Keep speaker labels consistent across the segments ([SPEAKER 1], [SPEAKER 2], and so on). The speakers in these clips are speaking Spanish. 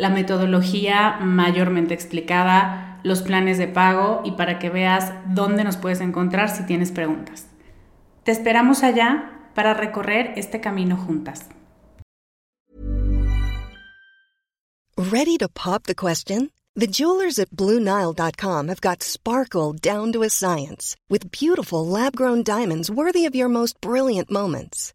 [SPEAKER 1] la metodología mayormente explicada, los planes de pago y para que veas dónde nos puedes encontrar si tienes preguntas. Te esperamos allá para recorrer este camino juntas.
[SPEAKER 2] Ready to pop the question? The jewelers at BlueNile.com have got sparkle down to a science with beautiful lab-grown diamonds worthy of your most brilliant moments.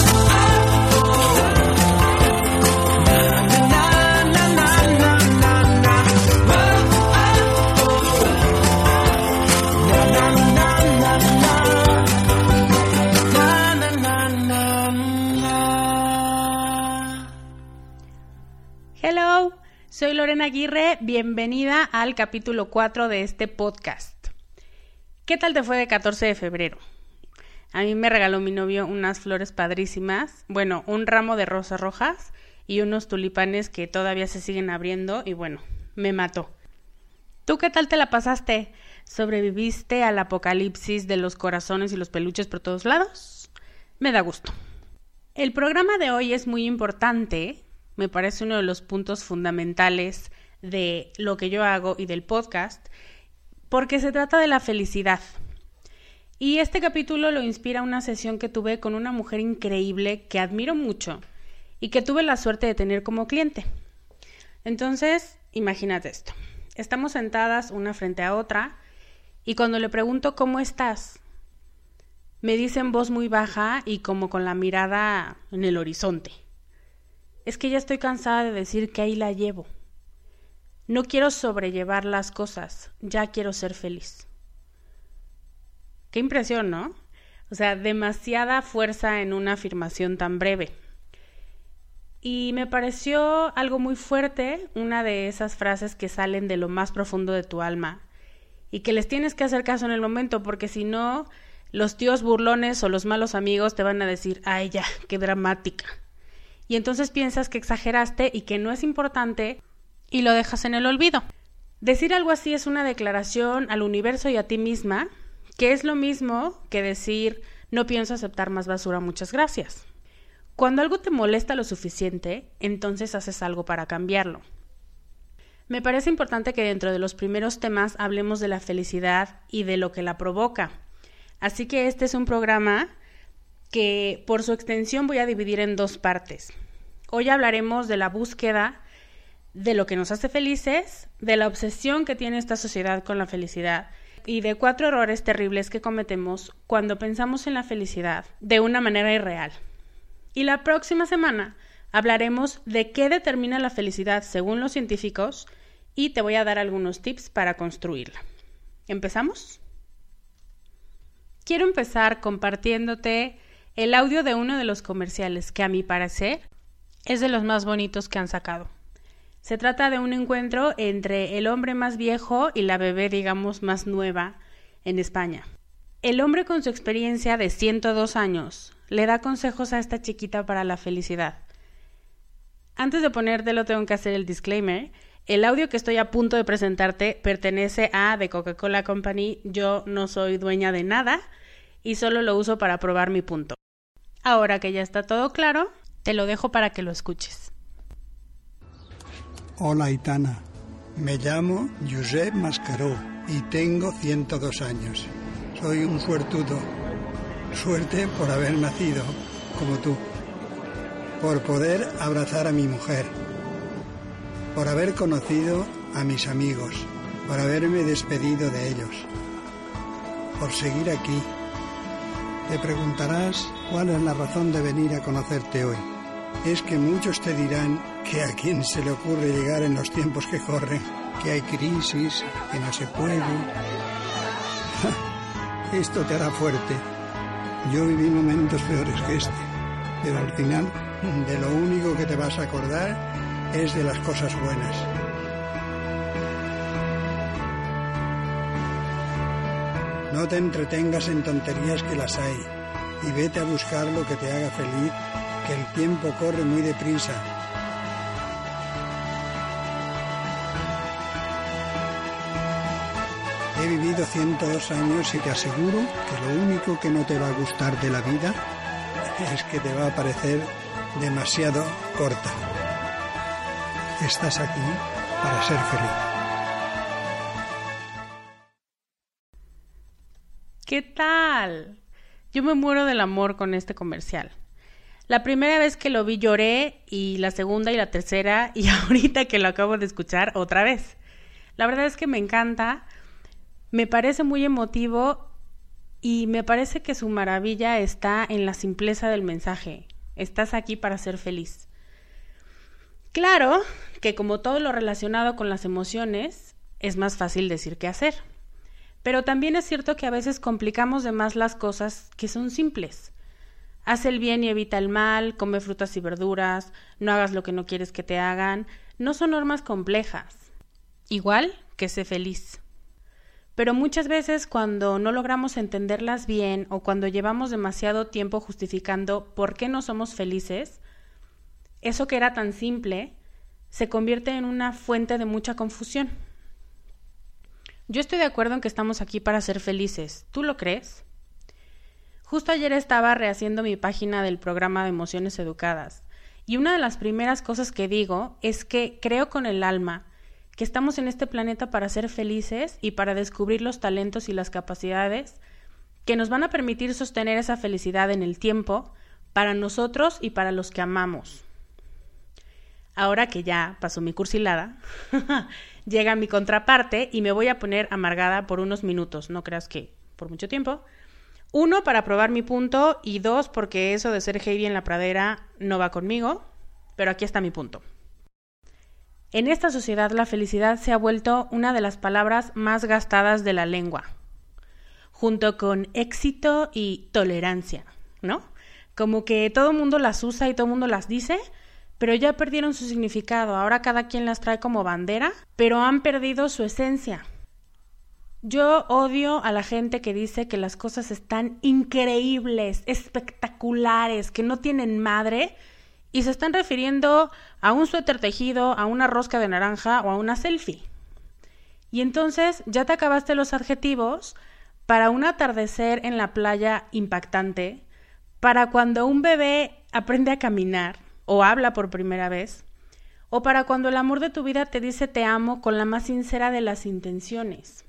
[SPEAKER 1] Aguirre, bienvenida al capítulo 4 de este podcast. ¿Qué tal te fue de 14 de febrero? A mí me regaló mi novio unas flores padrísimas, bueno, un ramo de rosas rojas y unos tulipanes que todavía se siguen abriendo y bueno, me mató. ¿Tú qué tal te la pasaste? ¿Sobreviviste al apocalipsis de los corazones y los peluches por todos lados? Me da gusto. El programa de hoy es muy importante me parece uno de los puntos fundamentales de lo que yo hago y del podcast, porque se trata de la felicidad. Y este capítulo lo inspira una sesión que tuve con una mujer increíble que admiro mucho y que tuve la suerte de tener como cliente. Entonces, imagínate esto. Estamos sentadas una frente a otra y cuando le pregunto cómo estás, me dice en voz muy baja y como con la mirada en el horizonte. Es que ya estoy cansada de decir que ahí la llevo. No quiero sobrellevar las cosas, ya quiero ser feliz. Qué impresión, ¿no? O sea, demasiada fuerza en una afirmación tan breve. Y me pareció algo muy fuerte, una de esas frases que salen de lo más profundo de tu alma y que les tienes que hacer caso en el momento, porque si no, los tíos burlones o los malos amigos te van a decir, ay ya, qué dramática y entonces piensas que exageraste y que no es importante y lo dejas en el olvido. Decir algo así es una declaración al universo y a ti misma, que es lo mismo que decir no pienso aceptar más basura, muchas gracias. Cuando algo te molesta lo suficiente, entonces haces algo para cambiarlo. Me parece importante que dentro de los primeros temas hablemos de la felicidad y de lo que la provoca. Así que este es un programa que por su extensión voy a dividir en dos partes. Hoy hablaremos de la búsqueda de lo que nos hace felices, de la obsesión que tiene esta sociedad con la felicidad y de cuatro errores terribles que cometemos cuando pensamos en la felicidad de una manera irreal. Y la próxima semana hablaremos de qué determina la felicidad según los científicos y te voy a dar algunos tips para construirla. ¿Empezamos? Quiero empezar compartiéndote el audio de uno de los comerciales que a mi parecer es de los más bonitos que han sacado. Se trata de un encuentro entre el hombre más viejo y la bebé, digamos, más nueva en España. El hombre con su experiencia de 102 años le da consejos a esta chiquita para la felicidad. Antes de ponértelo tengo que hacer el disclaimer. El audio que estoy a punto de presentarte pertenece a The Coca-Cola Company. Yo no soy dueña de nada y solo lo uso para probar mi punto. Ahora que ya está todo claro, te lo dejo para que lo escuches.
[SPEAKER 3] Hola, Itana. Me llamo Josep Mascaró y tengo 102 años. Soy un suertudo. Suerte por haber nacido como tú. Por poder abrazar a mi mujer. Por haber conocido a mis amigos. Por haberme despedido de ellos. Por seguir aquí. Te preguntarás cuál es la razón de venir a conocerte hoy. Es que muchos te dirán que a quién se le ocurre llegar en los tiempos que corren, que hay crisis, que no se puede. Esto te hará fuerte. Yo viví momentos peores que este, pero al final de lo único que te vas a acordar es de las cosas buenas. No te entretengas en tonterías que las hay y vete a buscar lo que te haga feliz, el tiempo corre muy deprisa He vivido 102 años y te aseguro que lo único que no te va a gustar de la vida es que te va a parecer demasiado corta. Estás aquí para ser feliz.
[SPEAKER 1] ¿Qué tal? Yo me muero del amor con este comercial. La primera vez que lo vi lloré y la segunda y la tercera y ahorita que lo acabo de escuchar otra vez. La verdad es que me encanta me parece muy emotivo y me parece que su maravilla está en la simpleza del mensaje. Estás aquí para ser feliz. Claro que como todo lo relacionado con las emociones, es más fácil decir que hacer. Pero también es cierto que a veces complicamos de más las cosas que son simples. Haz el bien y evita el mal, come frutas y verduras, no hagas lo que no quieres que te hagan. No son normas complejas. Igual que sé feliz. Pero muchas veces cuando no logramos entenderlas bien o cuando llevamos demasiado tiempo justificando por qué no somos felices, eso que era tan simple se convierte en una fuente de mucha confusión. Yo estoy de acuerdo en que estamos aquí para ser felices. ¿Tú lo crees? Justo ayer estaba rehaciendo mi página del programa de Emociones Educadas y una de las primeras cosas que digo es que creo con el alma que estamos en este planeta para ser felices y para descubrir los talentos y las capacidades que nos van a permitir sostener esa felicidad en el tiempo para nosotros y para los que amamos. Ahora que ya pasó mi cursilada, llega mi contraparte y me voy a poner amargada por unos minutos, no creas que por mucho tiempo. Uno, para probar mi punto y dos, porque eso de ser Heidi en la pradera no va conmigo, pero aquí está mi punto. En esta sociedad la felicidad se ha vuelto una de las palabras más gastadas de la lengua, junto con éxito y tolerancia, ¿no? Como que todo el mundo las usa y todo el mundo las dice, pero ya perdieron su significado, ahora cada quien las trae como bandera, pero han perdido su esencia. Yo odio a la gente que dice que las cosas están increíbles, espectaculares, que no tienen madre y se están refiriendo a un suéter tejido, a una rosca de naranja o a una selfie. Y entonces ya te acabaste los adjetivos para un atardecer en la playa impactante, para cuando un bebé aprende a caminar o habla por primera vez, o para cuando el amor de tu vida te dice te amo con la más sincera de las intenciones.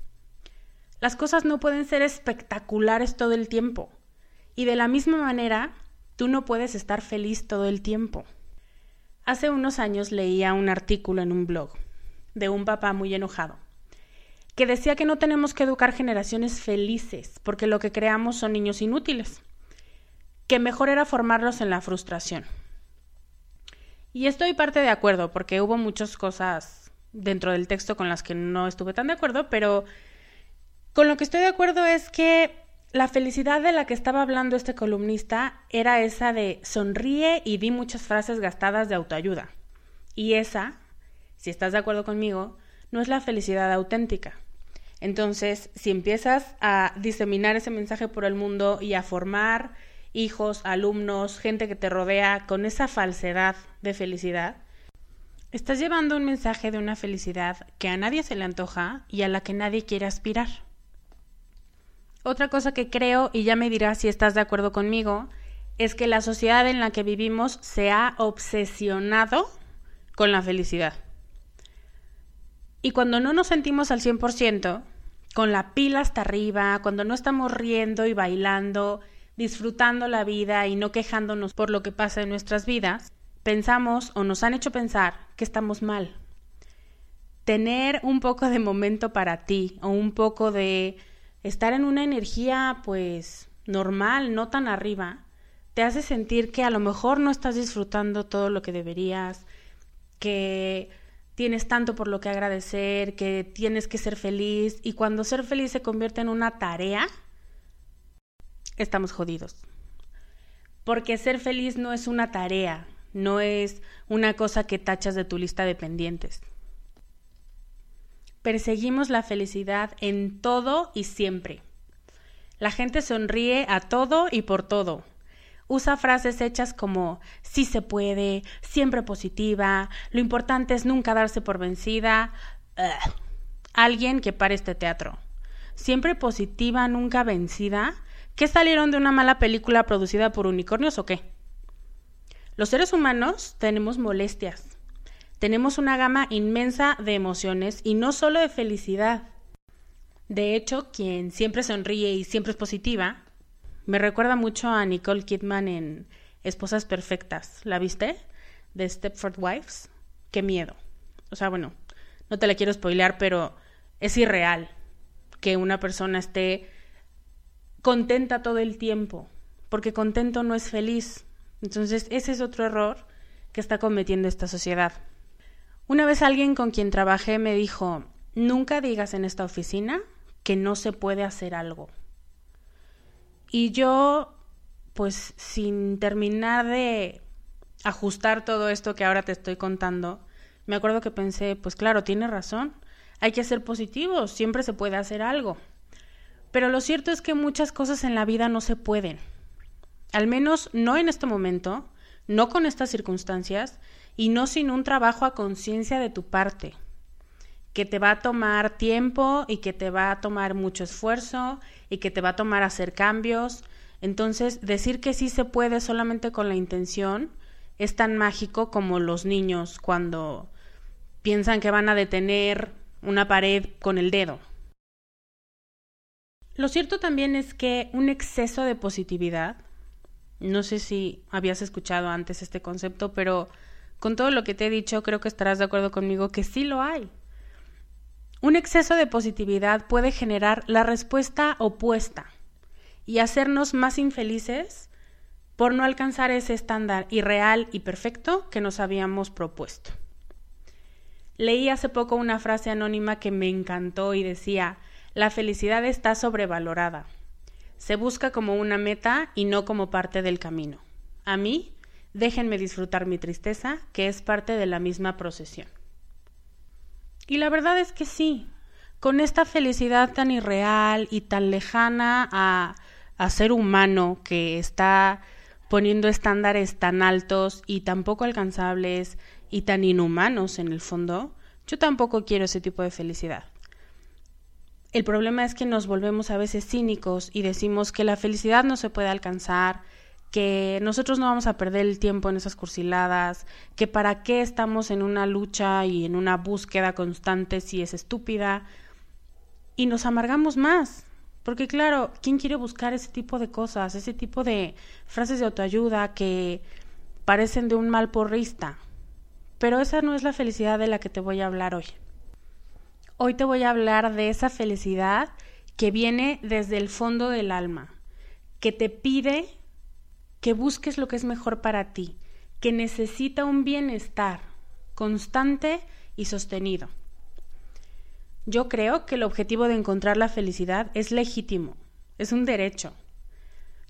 [SPEAKER 1] Las cosas no pueden ser espectaculares todo el tiempo. Y de la misma manera, Tú no puedes estar feliz todo el tiempo. Hace unos años leía un artículo en un blog de un papá muy enojado que decía que no tenemos que educar generaciones felices porque lo que creamos son niños inútiles, que mejor era formarlos en la frustración. Y estoy parte de acuerdo porque hubo muchas cosas dentro del texto con las que no estuve tan de acuerdo, pero con lo que estoy de acuerdo es que La felicidad de la que estaba hablando este columnista era esa de sonríe y di muchas frases gastadas de autoayuda. Y esa, si estás de acuerdo conmigo, no es la felicidad auténtica. Entonces, si empiezas a diseminar ese mensaje por el mundo y a formar hijos, alumnos, gente que te rodea con esa falsedad de felicidad, estás llevando un mensaje de una felicidad que a nadie se le antoja y a la que nadie quiere aspirar. Otra cosa que creo, y ya me dirás si estás de acuerdo conmigo, es que la sociedad en la que vivimos se ha obsesionado con la felicidad. Y cuando no nos sentimos al 100%, con la pila hasta arriba, cuando no estamos riendo y bailando, disfrutando la vida y no quejándonos por lo que pasa en nuestras vidas, pensamos o nos han hecho pensar que estamos mal. Tener un poco de momento para ti o un poco de estar en una energía pues normal, no tan arriba, te hace sentir que a lo mejor no estás disfrutando todo lo que deberías, que tienes tanto por lo que agradecer, que tienes que ser feliz y cuando ser feliz se convierte en una tarea, estamos jodidos. Porque ser feliz no es una tarea, no es una cosa que tachas de tu lista de pendientes perseguimos la felicidad en todo y siempre. La gente sonríe a todo y por todo. Usa frases hechas como sí se puede, siempre positiva, lo importante es nunca darse por vencida. Alguien que pare este teatro. Siempre positiva, nunca vencida. ¿Qué salieron de una mala película producida por unicornios o qué? Los seres humanos tenemos molestias, tenemos una gama inmensa de emociones y no solo de felicidad. De hecho, quien siempre sonríe y siempre es positiva, me recuerda mucho a Nicole Kidman en Esposas Perfectas. ¿La viste? De Stepford Wives. Qué miedo. O sea, bueno, no te la quiero spoilear, pero es irreal que una persona esté contenta todo el tiempo, porque contento no es feliz. Entonces, ese es otro error que está cometiendo esta sociedad. Una vez alguien con quien trabajé me dijo, nunca digas en esta oficina que no se puede hacer algo. Y yo, pues sin terminar de ajustar todo esto que ahora te estoy contando, me acuerdo que pensé, pues claro, tiene razón, hay que ser positivos, siempre se puede hacer algo. Pero lo cierto es que muchas cosas en la vida no se pueden. Al menos no en este momento, no con estas circunstancias, y no sin un trabajo a conciencia de tu parte, que te va a tomar tiempo y que te va a tomar mucho esfuerzo y que te va a tomar hacer cambios. Entonces, decir que sí se puede solamente con la intención es tan mágico como los niños cuando piensan que van a detener una pared con el dedo. Lo cierto también es que un exceso de positividad, no sé si habías escuchado antes este concepto, pero con todo lo que te he dicho, creo que estarás de acuerdo conmigo que sí lo hay. Un exceso de positividad puede generar la respuesta opuesta y hacernos más infelices por no alcanzar ese estándar irreal y perfecto que nos habíamos propuesto. Leí hace poco una frase anónima que me encantó y decía, la felicidad está sobrevalorada. Se busca como una meta y no como parte del camino. A mí déjenme disfrutar mi tristeza, que es parte de la misma procesión. Y la verdad es que sí, con esta felicidad tan irreal y tan lejana a, a ser humano que está poniendo estándares tan altos y tan poco alcanzables y tan inhumanos en el fondo, yo tampoco quiero ese tipo de felicidad. El problema es que nos volvemos a veces cínicos y decimos que la felicidad no se puede alcanzar, que nosotros no vamos a perder el tiempo en esas cursiladas, que para qué estamos en una lucha y en una búsqueda constante si es estúpida, y nos amargamos más. Porque claro, ¿quién quiere buscar ese tipo de cosas, ese tipo de frases de autoayuda que parecen de un mal porrista? Pero esa no es la felicidad de la que te voy a hablar hoy. Hoy te voy a hablar de esa felicidad que viene desde el fondo del alma, que te pide que busques lo que es mejor para ti, que necesita un bienestar constante y sostenido. Yo creo que el objetivo de encontrar la felicidad es legítimo, es un derecho.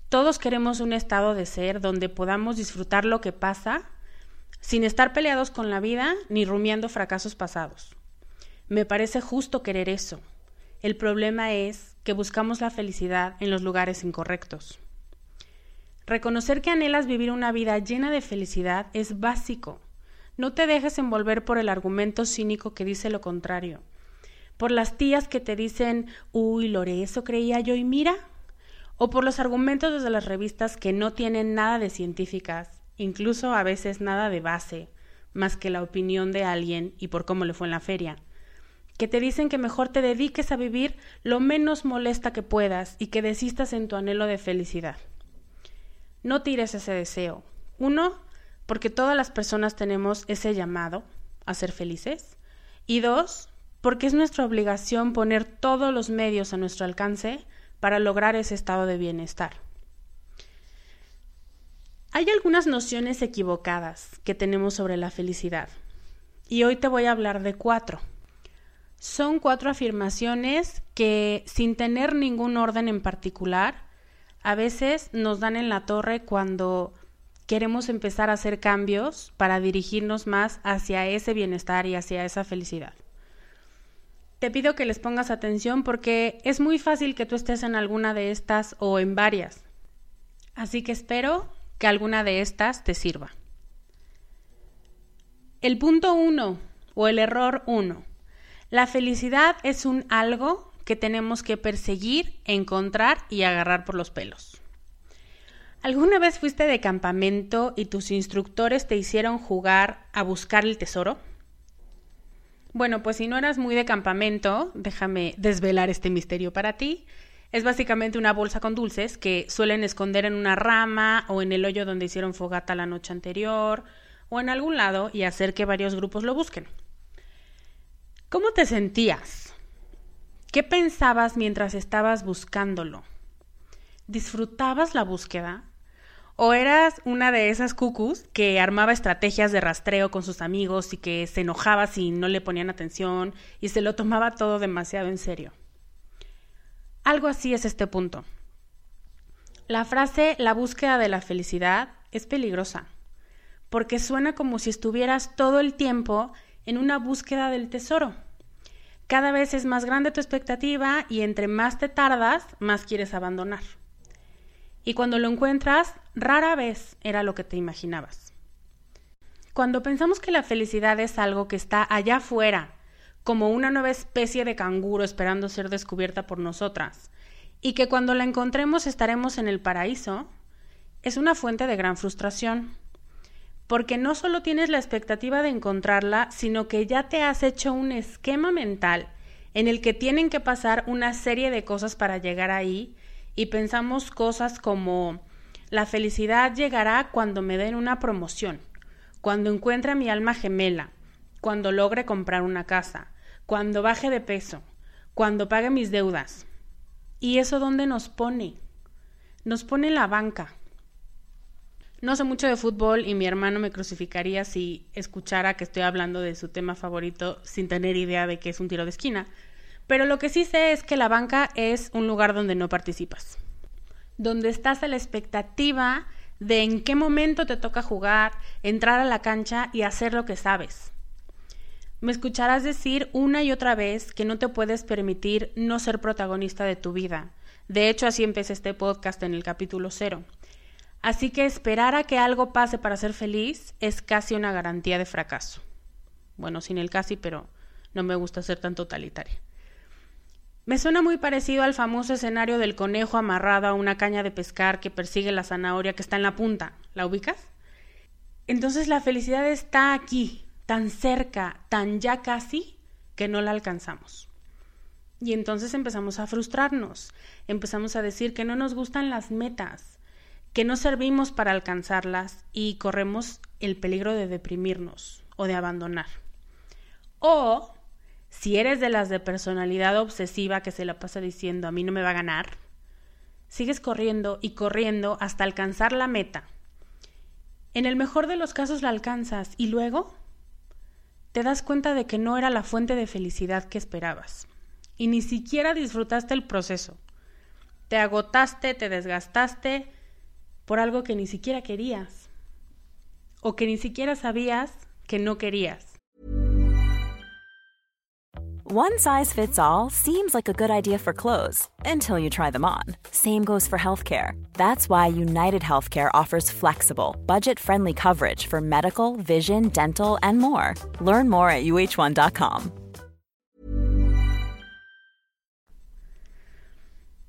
[SPEAKER 1] Todos queremos un estado de ser donde podamos disfrutar lo que pasa sin estar peleados con la vida ni rumiando fracasos pasados. Me parece justo querer eso. El problema es que buscamos la felicidad en los lugares incorrectos. Reconocer que anhelas vivir una vida llena de felicidad es básico. No te dejes envolver por el argumento cínico que dice lo contrario. Por las tías que te dicen, uy, Lore, eso creía yo y mira. O por los argumentos desde las revistas que no tienen nada de científicas, incluso a veces nada de base, más que la opinión de alguien y por cómo le fue en la feria. Que te dicen que mejor te dediques a vivir lo menos molesta que puedas y que desistas en tu anhelo de felicidad. No tires ese deseo. Uno, porque todas las personas tenemos ese llamado a ser felices. Y dos, porque es nuestra obligación poner todos los medios a nuestro alcance para lograr ese estado de bienestar. Hay algunas nociones equivocadas que tenemos sobre la felicidad y hoy te voy a hablar de cuatro. Son cuatro afirmaciones que, sin tener ningún orden en particular, a veces nos dan en la torre cuando queremos empezar a hacer cambios para dirigirnos más hacia ese bienestar y hacia esa felicidad. Te pido que les pongas atención porque es muy fácil que tú estés en alguna de estas o en varias. Así que espero que alguna de estas te sirva. El punto uno o el error uno. La felicidad es un algo que tenemos que perseguir, encontrar y agarrar por los pelos. ¿Alguna vez fuiste de campamento y tus instructores te hicieron jugar a buscar el tesoro? Bueno, pues si no eras muy de campamento, déjame desvelar este misterio para ti. Es básicamente una bolsa con dulces que suelen esconder en una rama o en el hoyo donde hicieron fogata la noche anterior o en algún lado y hacer que varios grupos lo busquen. ¿Cómo te sentías? ¿Qué pensabas mientras estabas buscándolo? ¿Disfrutabas la búsqueda? ¿O eras una de esas cucus que armaba estrategias de rastreo con sus amigos y que se enojaba si no le ponían atención y se lo tomaba todo demasiado en serio? Algo así es este punto. La frase la búsqueda de la felicidad es peligrosa, porque suena como si estuvieras todo el tiempo en una búsqueda del tesoro cada vez es más grande tu expectativa y entre más te tardas, más quieres abandonar. Y cuando lo encuentras, rara vez era lo que te imaginabas. Cuando pensamos que la felicidad es algo que está allá afuera, como una nueva especie de canguro esperando ser descubierta por nosotras, y que cuando la encontremos estaremos en el paraíso, es una fuente de gran frustración porque no solo tienes la expectativa de encontrarla, sino que ya te has hecho un esquema mental en el que tienen que pasar una serie de cosas para llegar ahí y pensamos cosas como la felicidad llegará cuando me den una promoción, cuando encuentre mi alma gemela, cuando logre comprar una casa, cuando baje de peso, cuando pague mis deudas. ¿Y eso dónde nos pone? Nos pone la banca, no sé mucho de fútbol y mi hermano me crucificaría si escuchara que estoy hablando de su tema favorito sin tener idea de que es un tiro de esquina. Pero lo que sí sé es que la banca es un lugar donde no participas, donde estás a la expectativa de en qué momento te toca jugar, entrar a la cancha y hacer lo que sabes. Me escucharás decir una y otra vez que no te puedes permitir no ser protagonista de tu vida. De hecho, así empecé este podcast en el capítulo cero. Así que esperar a que algo pase para ser feliz es casi una garantía de fracaso. Bueno, sin el casi, pero no me gusta ser tan totalitaria. Me suena muy parecido al famoso escenario del conejo amarrado a una caña de pescar que persigue la zanahoria que está en la punta. ¿La ubicas? Entonces la felicidad está aquí, tan cerca, tan ya casi, que no la alcanzamos. Y entonces empezamos a frustrarnos, empezamos a decir que no nos gustan las metas, que no servimos para alcanzarlas y corremos el peligro de deprimirnos o de abandonar. O si eres de las de personalidad obsesiva que se la pasa diciendo a mí no me va a ganar, sigues corriendo y corriendo hasta alcanzar la meta. En el mejor de los casos la alcanzas y luego te das cuenta de que no era la fuente de felicidad que esperabas y ni siquiera disfrutaste el proceso Te agotaste, te desgastaste por algo que ni siquiera querías o que ni siquiera sabías que no querías.
[SPEAKER 4] One size fits all seems like a good idea for clothes until you try them on. Same goes for healthcare. That's why United Healthcare offers flexible, budget friendly coverage for medical, vision, dental, and more. Learn more at uh1.com.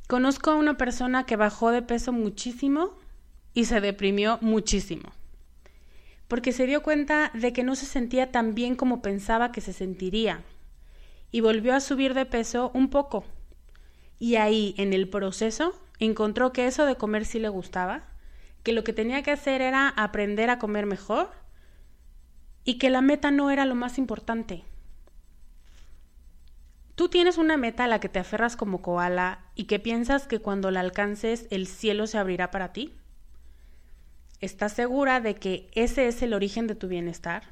[SPEAKER 1] Conozco a una persona que bajó de peso muchísimo y se deprimió muchísimo. Porque se dio cuenta de que no se sentía tan bien como pensaba que se sentiría. Y volvió a subir de peso un poco. Y ahí, en el proceso, encontró que eso de comer sí le gustaba, que lo que tenía que hacer era aprender a comer mejor y que la meta no era lo más importante. Tú tienes una meta a la que te aferras como koala y que piensas que cuando la alcances el cielo se abrirá para ti. ¿Estás segura de que ese es el origen de tu bienestar?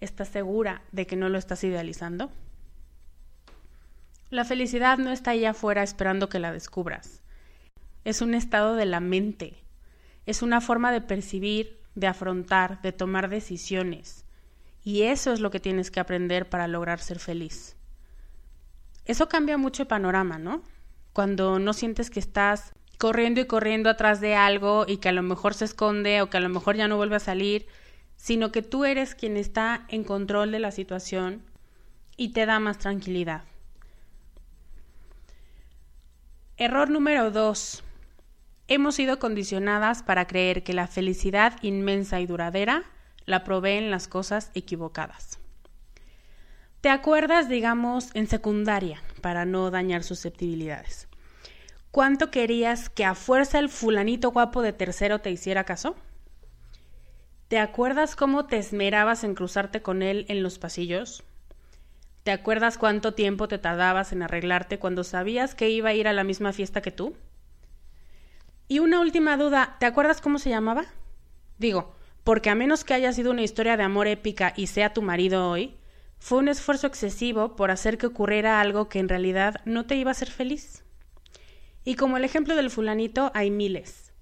[SPEAKER 1] ¿Estás segura de que no lo estás idealizando? La felicidad no está allá afuera esperando que la descubras. Es un estado de la mente. Es una forma de percibir, de afrontar, de tomar decisiones. Y eso es lo que tienes que aprender para lograr ser feliz. Eso cambia mucho el panorama, ¿no? Cuando no sientes que estás corriendo y corriendo atrás de algo y que a lo mejor se esconde o que a lo mejor ya no vuelve a salir, sino que tú eres quien está en control de la situación y te da más tranquilidad. Error número dos. Hemos sido condicionadas para creer que la felicidad inmensa y duradera la proveen las cosas equivocadas. ¿Te acuerdas, digamos, en secundaria, para no dañar susceptibilidades? ¿Cuánto querías que a fuerza el fulanito guapo de tercero te hiciera caso? ¿Te acuerdas cómo te esmerabas en cruzarte con él en los pasillos? ¿Te acuerdas cuánto tiempo te tardabas en arreglarte cuando sabías que iba a ir a la misma fiesta que tú? Y una última duda, ¿te acuerdas cómo se llamaba? Digo, porque a menos que haya sido una historia de amor épica y sea tu marido hoy, fue un esfuerzo excesivo por hacer que ocurriera algo que en realidad no te iba a hacer feliz. Y como el ejemplo del fulanito, hay miles.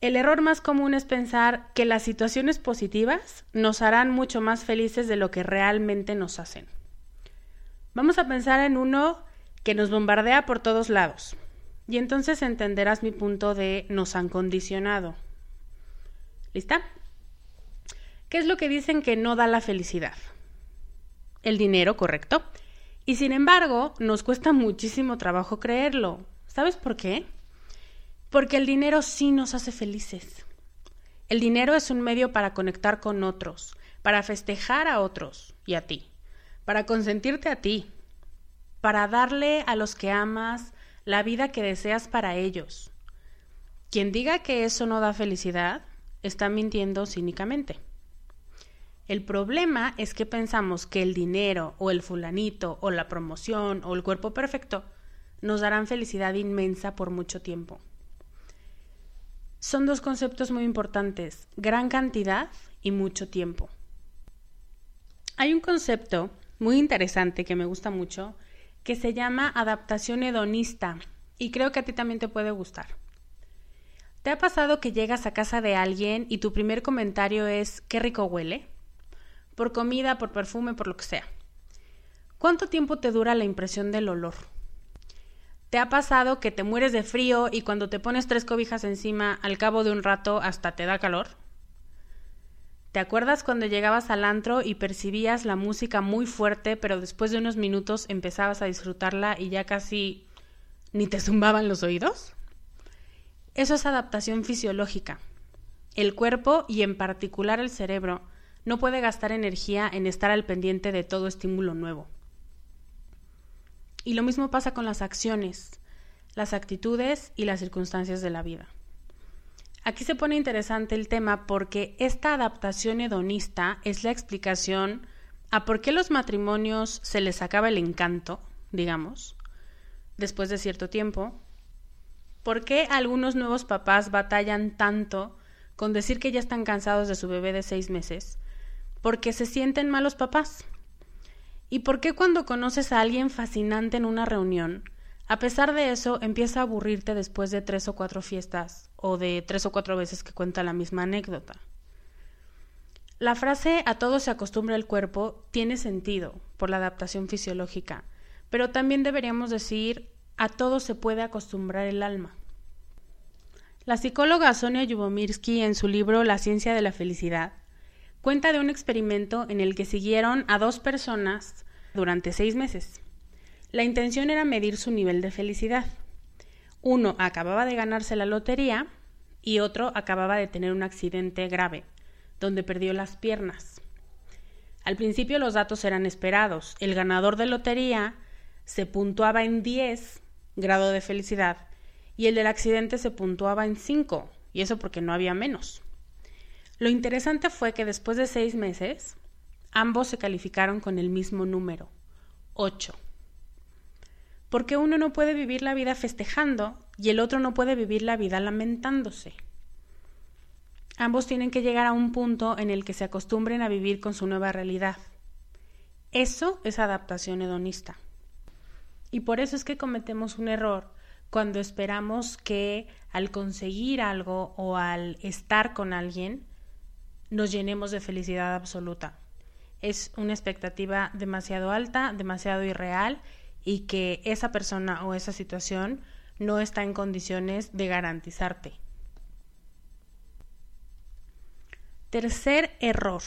[SPEAKER 1] El error más común es pensar que las situaciones positivas nos harán mucho más felices de lo que realmente nos hacen. Vamos a pensar en uno que nos bombardea por todos lados. Y entonces entenderás mi punto de nos han condicionado. ¿Lista? ¿Qué es lo que dicen que no da la felicidad? El dinero, correcto. Y sin embargo, nos cuesta muchísimo trabajo creerlo. ¿Sabes por qué? Porque el dinero sí nos hace felices. El dinero es un medio para conectar con otros, para festejar a otros y a ti, para consentirte a ti, para darle a los que amas la vida que deseas para ellos. Quien diga que eso no da felicidad está mintiendo cínicamente. El problema es que pensamos que el dinero o el fulanito o la promoción o el cuerpo perfecto nos darán felicidad inmensa por mucho tiempo. Son dos conceptos muy importantes, gran cantidad y mucho tiempo. Hay un concepto muy interesante que me gusta mucho que se llama adaptación hedonista y creo que a ti también te puede gustar. ¿Te ha pasado que llegas a casa de alguien y tu primer comentario es qué rico huele? Por comida, por perfume, por lo que sea. ¿Cuánto tiempo te dura la impresión del olor? ¿Te ha pasado que te mueres de frío y cuando te pones tres cobijas encima, al cabo de un rato hasta te da calor? ¿Te acuerdas cuando llegabas al antro y percibías la música muy fuerte, pero después de unos minutos empezabas a disfrutarla y ya casi ni te zumbaban los oídos? Eso es adaptación fisiológica. El cuerpo y en particular el cerebro no puede gastar energía en estar al pendiente de todo estímulo nuevo. Y lo mismo pasa con las acciones, las actitudes y las circunstancias de la vida. Aquí se pone interesante el tema porque esta adaptación hedonista es la explicación a por qué los matrimonios se les acaba el encanto, digamos, después de cierto tiempo, por qué algunos nuevos papás batallan tanto con decir que ya están cansados de su bebé de seis meses, porque se sienten malos papás ¿Y por qué cuando conoces a alguien fascinante en una reunión, A pesar de eso, empieza a aburrirte después de tres o cuatro fiestas o de tres o cuatro veces que cuenta la misma anécdota. La frase a todo se acostumbra el cuerpo tiene sentido por la adaptación fisiológica, pero también deberíamos decir a todo se puede acostumbrar el alma. La psicóloga Sonia Yubomirsky en su libro La ciencia de la felicidad cuenta de un experimento en el que siguieron a dos personas durante seis meses. La intención era medir su nivel de felicidad. Uno acababa de ganarse la lotería y otro acababa de tener un accidente grave, donde perdió las piernas. Al principio los datos eran esperados. El ganador de lotería se puntuaba en 10 grado de felicidad y el del accidente se puntuaba en 5, y eso porque no había menos. Lo interesante fue que después de seis meses, ambos se calificaron con el mismo número, 8 porque uno no puede vivir la vida festejando y el otro no puede vivir la vida lamentándose. Ambos tienen que llegar a un punto en el que se acostumbren a vivir con su nueva realidad. Eso es adaptación hedonista. Y por eso es que cometemos un error cuando esperamos que al conseguir algo o al estar con alguien nos llenemos de felicidad absoluta. Es una expectativa demasiado alta, demasiado irreal y que esa persona o esa situación no está en condiciones de garantizarte. Tercer error.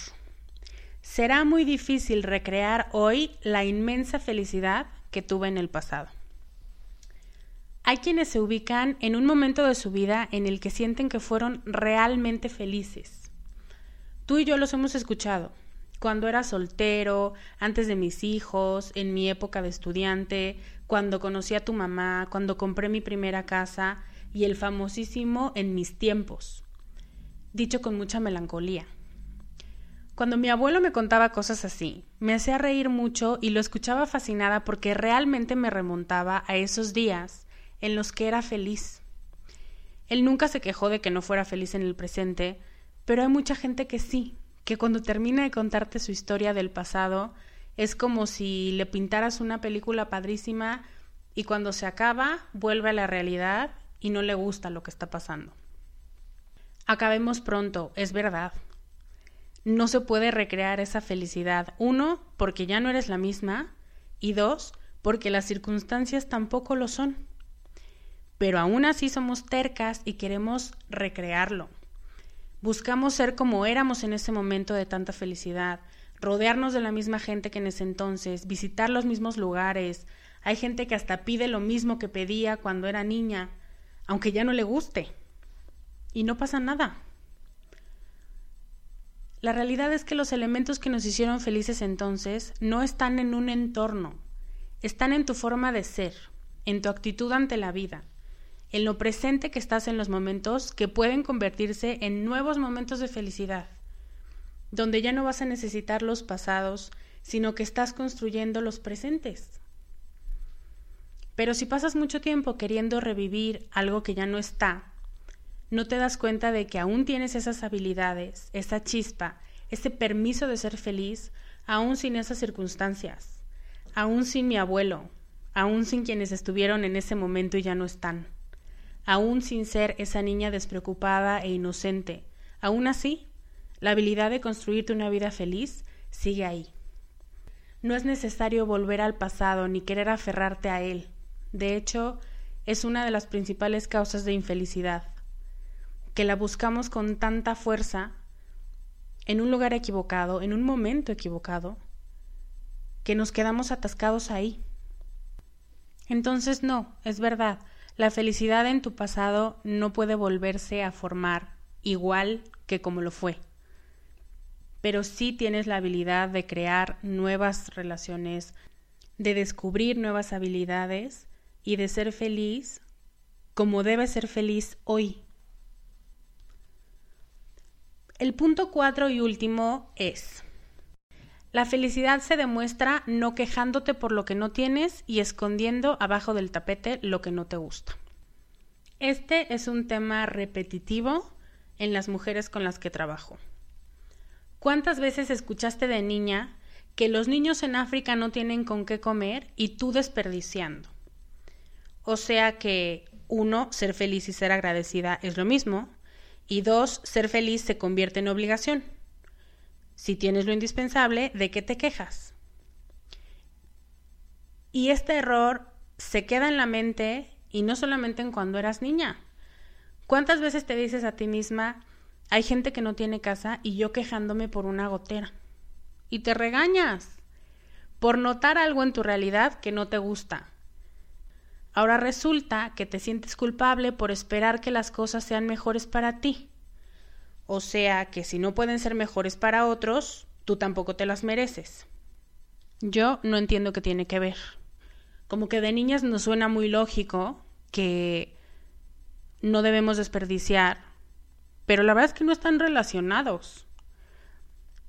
[SPEAKER 1] Será muy difícil recrear hoy la inmensa felicidad que tuve en el pasado. Hay quienes se ubican en un momento de su vida en el que sienten que fueron realmente felices. Tú y yo los hemos escuchado cuando era soltero, antes de mis hijos, en mi época de estudiante, cuando conocí a tu mamá, cuando compré mi primera casa y el famosísimo en mis tiempos, dicho con mucha melancolía. Cuando mi abuelo me contaba cosas así, me hacía reír mucho y lo escuchaba fascinada porque realmente me remontaba a esos días en los que era feliz. Él nunca se quejó de que no fuera feliz en el presente, pero hay mucha gente que sí, que cuando termina de contarte su historia del pasado es como si le pintaras una película padrísima y cuando se acaba vuelve a la realidad y no le gusta lo que está pasando. Acabemos pronto, es verdad. No se puede recrear esa felicidad. Uno, porque ya no eres la misma. Y dos, porque las circunstancias tampoco lo son. Pero aún así somos tercas y queremos recrearlo. Buscamos ser como éramos en ese momento de tanta felicidad, rodearnos de la misma gente que en ese entonces, visitar los mismos lugares. Hay gente que hasta pide lo mismo que pedía cuando era niña, aunque ya no le guste. Y no pasa nada. La realidad es que los elementos que nos hicieron felices entonces no están en un entorno, están en tu forma de ser, en tu actitud ante la vida en lo presente que estás en los momentos que pueden convertirse en nuevos momentos de felicidad, donde ya no vas a necesitar los pasados, sino que estás construyendo los presentes. Pero si pasas mucho tiempo queriendo revivir algo que ya no está, no te das cuenta de que aún tienes esas habilidades, esa chispa, ese permiso de ser feliz, aún sin esas circunstancias, aún sin mi abuelo, aún sin quienes estuvieron en ese momento y ya no están aún sin ser esa niña despreocupada e inocente. Aún así, la habilidad de construirte una vida feliz sigue ahí. No es necesario volver al pasado ni querer aferrarte a él. De hecho, es una de las principales causas de infelicidad, que la buscamos con tanta fuerza en un lugar equivocado, en un momento equivocado, que nos quedamos atascados ahí. Entonces, no, es verdad, la felicidad en tu pasado no puede volverse a formar igual que como lo fue, pero sí tienes la habilidad de crear nuevas relaciones, de descubrir nuevas habilidades y de ser feliz como debes ser feliz hoy. El punto cuatro y último es, la felicidad se demuestra no quejándote por lo que no tienes y escondiendo abajo del tapete lo que no te gusta. Este es un tema repetitivo en las mujeres con las que trabajo. ¿Cuántas veces escuchaste de niña que los niños en África no tienen con qué comer y tú desperdiciando? O sea que, uno, ser feliz y ser agradecida es lo mismo. Y dos, ser feliz se convierte en obligación. Si tienes lo indispensable, ¿de qué te quejas? Y este error se queda en la mente y no solamente en cuando eras niña. ¿Cuántas veces te dices a ti misma, hay gente que no tiene casa y yo quejándome por una gotera? Y te regañas por notar algo en tu realidad que no te gusta. Ahora resulta que te sientes culpable por esperar que las cosas sean mejores para ti. O sea que si no pueden ser mejores para otros, tú tampoco te las mereces. Yo no entiendo qué tiene que ver. Como que de niñas nos suena muy lógico que no debemos desperdiciar, pero la verdad es que no están relacionados.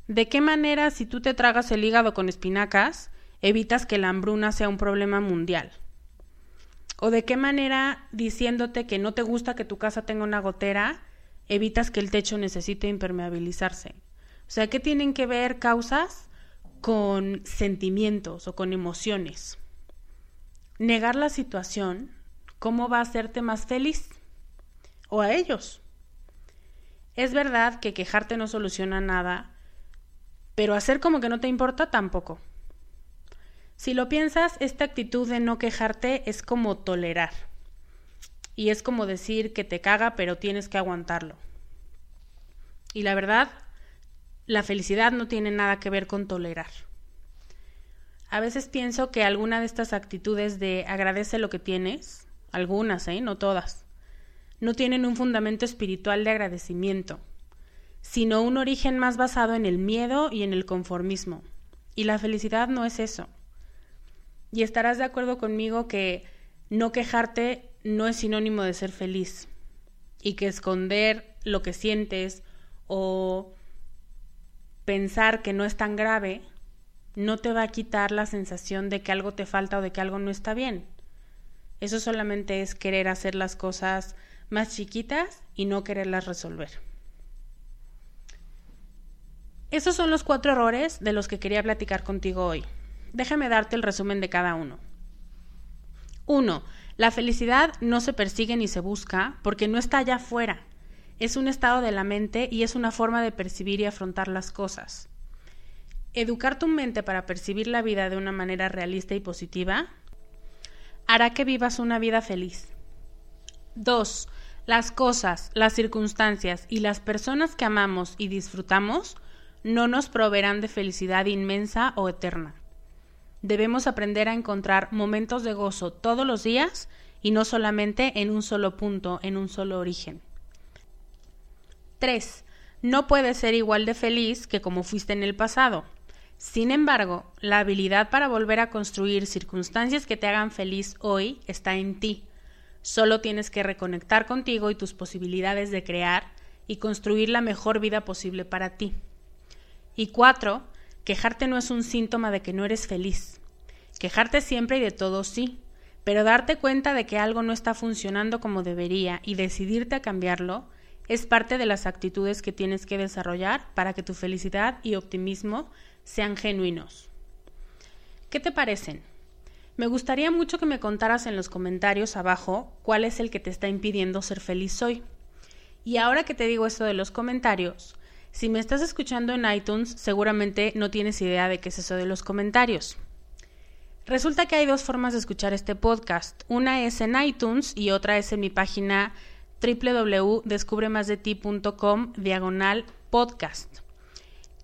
[SPEAKER 1] ¿De qué manera si tú te tragas el hígado con espinacas, evitas que la hambruna sea un problema mundial? ¿O de qué manera diciéndote que no te gusta que tu casa tenga una gotera, evitas que el techo necesite impermeabilizarse? O sea, ¿qué tienen que ver causas con sentimientos o con emociones? Negar la situación, ¿cómo va a hacerte más feliz? O a ellos. Es verdad que quejarte no soluciona nada, pero hacer como que no te importa tampoco. Si lo piensas, esta actitud de no quejarte es como tolerar. Y es como decir que te caga, pero tienes que aguantarlo. Y la verdad, la felicidad no tiene nada que ver con tolerar. A veces pienso que alguna de estas actitudes de agradece lo que tienes, algunas, ¿eh? no todas, no tienen un fundamento espiritual de agradecimiento sino un origen más basado en el miedo y en el conformismo. Y la felicidad no es eso. Y estarás de acuerdo conmigo que no quejarte no es sinónimo de ser feliz y que esconder lo que sientes o pensar que no es tan grave no te va a quitar la sensación de que algo te falta o de que algo no está bien. Eso solamente es querer hacer las cosas más chiquitas y no quererlas resolver. Esos son los cuatro errores de los que quería platicar contigo hoy. Déjame darte el resumen de cada uno. 1. La felicidad no se persigue ni se busca porque no está allá afuera. Es un estado de la mente y es una forma de percibir y afrontar las cosas. Educar tu mente para percibir la vida de una manera realista y positiva hará que vivas una vida feliz. 2. Las cosas, las circunstancias y las personas que amamos y disfrutamos no nos proveerán de felicidad inmensa o eterna. Debemos aprender a encontrar momentos de gozo todos los días y no solamente en un solo punto, en un solo origen. 3. No puedes ser igual de feliz que como fuiste en el pasado. Sin embargo, la habilidad para volver a construir circunstancias que te hagan feliz hoy está en ti. Solo tienes que reconectar contigo y tus posibilidades de crear y construir la mejor vida posible para ti. Y cuatro, quejarte no es un síntoma de que no eres feliz. Quejarte siempre y de todo sí, pero darte cuenta de que algo no está funcionando como debería y decidirte a cambiarlo es parte de las actitudes que tienes que desarrollar para que tu felicidad y optimismo sean genuinos. ¿Qué te parecen? Me gustaría mucho que me contaras en los comentarios abajo cuál es el que te está impidiendo ser feliz hoy. Y ahora que te digo esto de los comentarios, si me estás escuchando en iTunes, seguramente no tienes idea de qué es eso de los comentarios. Resulta que hay dos formas de escuchar este podcast. Una es en iTunes y otra es en mi página www.descubremasdeti.com diagonal podcast.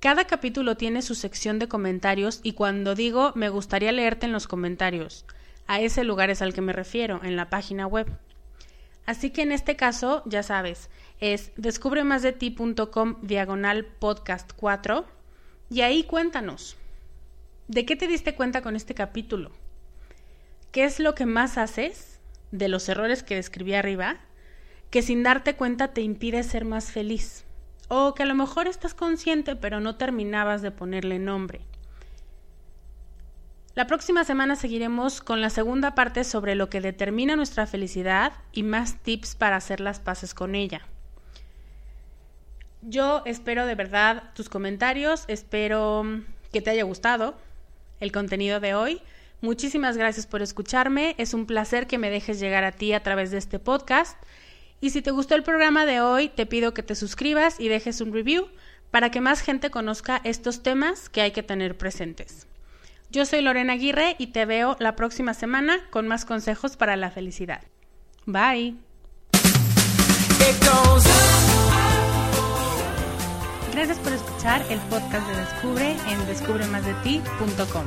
[SPEAKER 1] Cada capítulo tiene su sección de comentarios y cuando digo me gustaría leerte en los comentarios, a ese lugar es al que me refiero, en la página web. Así que en este caso, ya sabes, es descubremasdeti.com diagonal podcast 4 y ahí cuéntanos, ¿de qué te diste cuenta con este capítulo? ¿Qué es lo que más haces de los errores que describí arriba que sin darte cuenta te impide ser más feliz? O que a lo mejor estás consciente pero no terminabas de ponerle nombre. La próxima semana seguiremos con la segunda parte sobre lo que determina nuestra felicidad y más tips para hacer las paces con ella. Yo espero de verdad tus comentarios, espero que te haya gustado el contenido de hoy. Muchísimas gracias por escucharme. Es un placer que me dejes llegar a ti a través de este podcast. Y si te gustó el programa de hoy, te pido que te suscribas y dejes un review para que más gente conozca estos temas que hay que tener presentes. Yo soy Lorena Aguirre y te veo la próxima semana con más consejos para la felicidad. Bye. Gracias por escuchar el podcast de Descubre en descubremasdeti.com.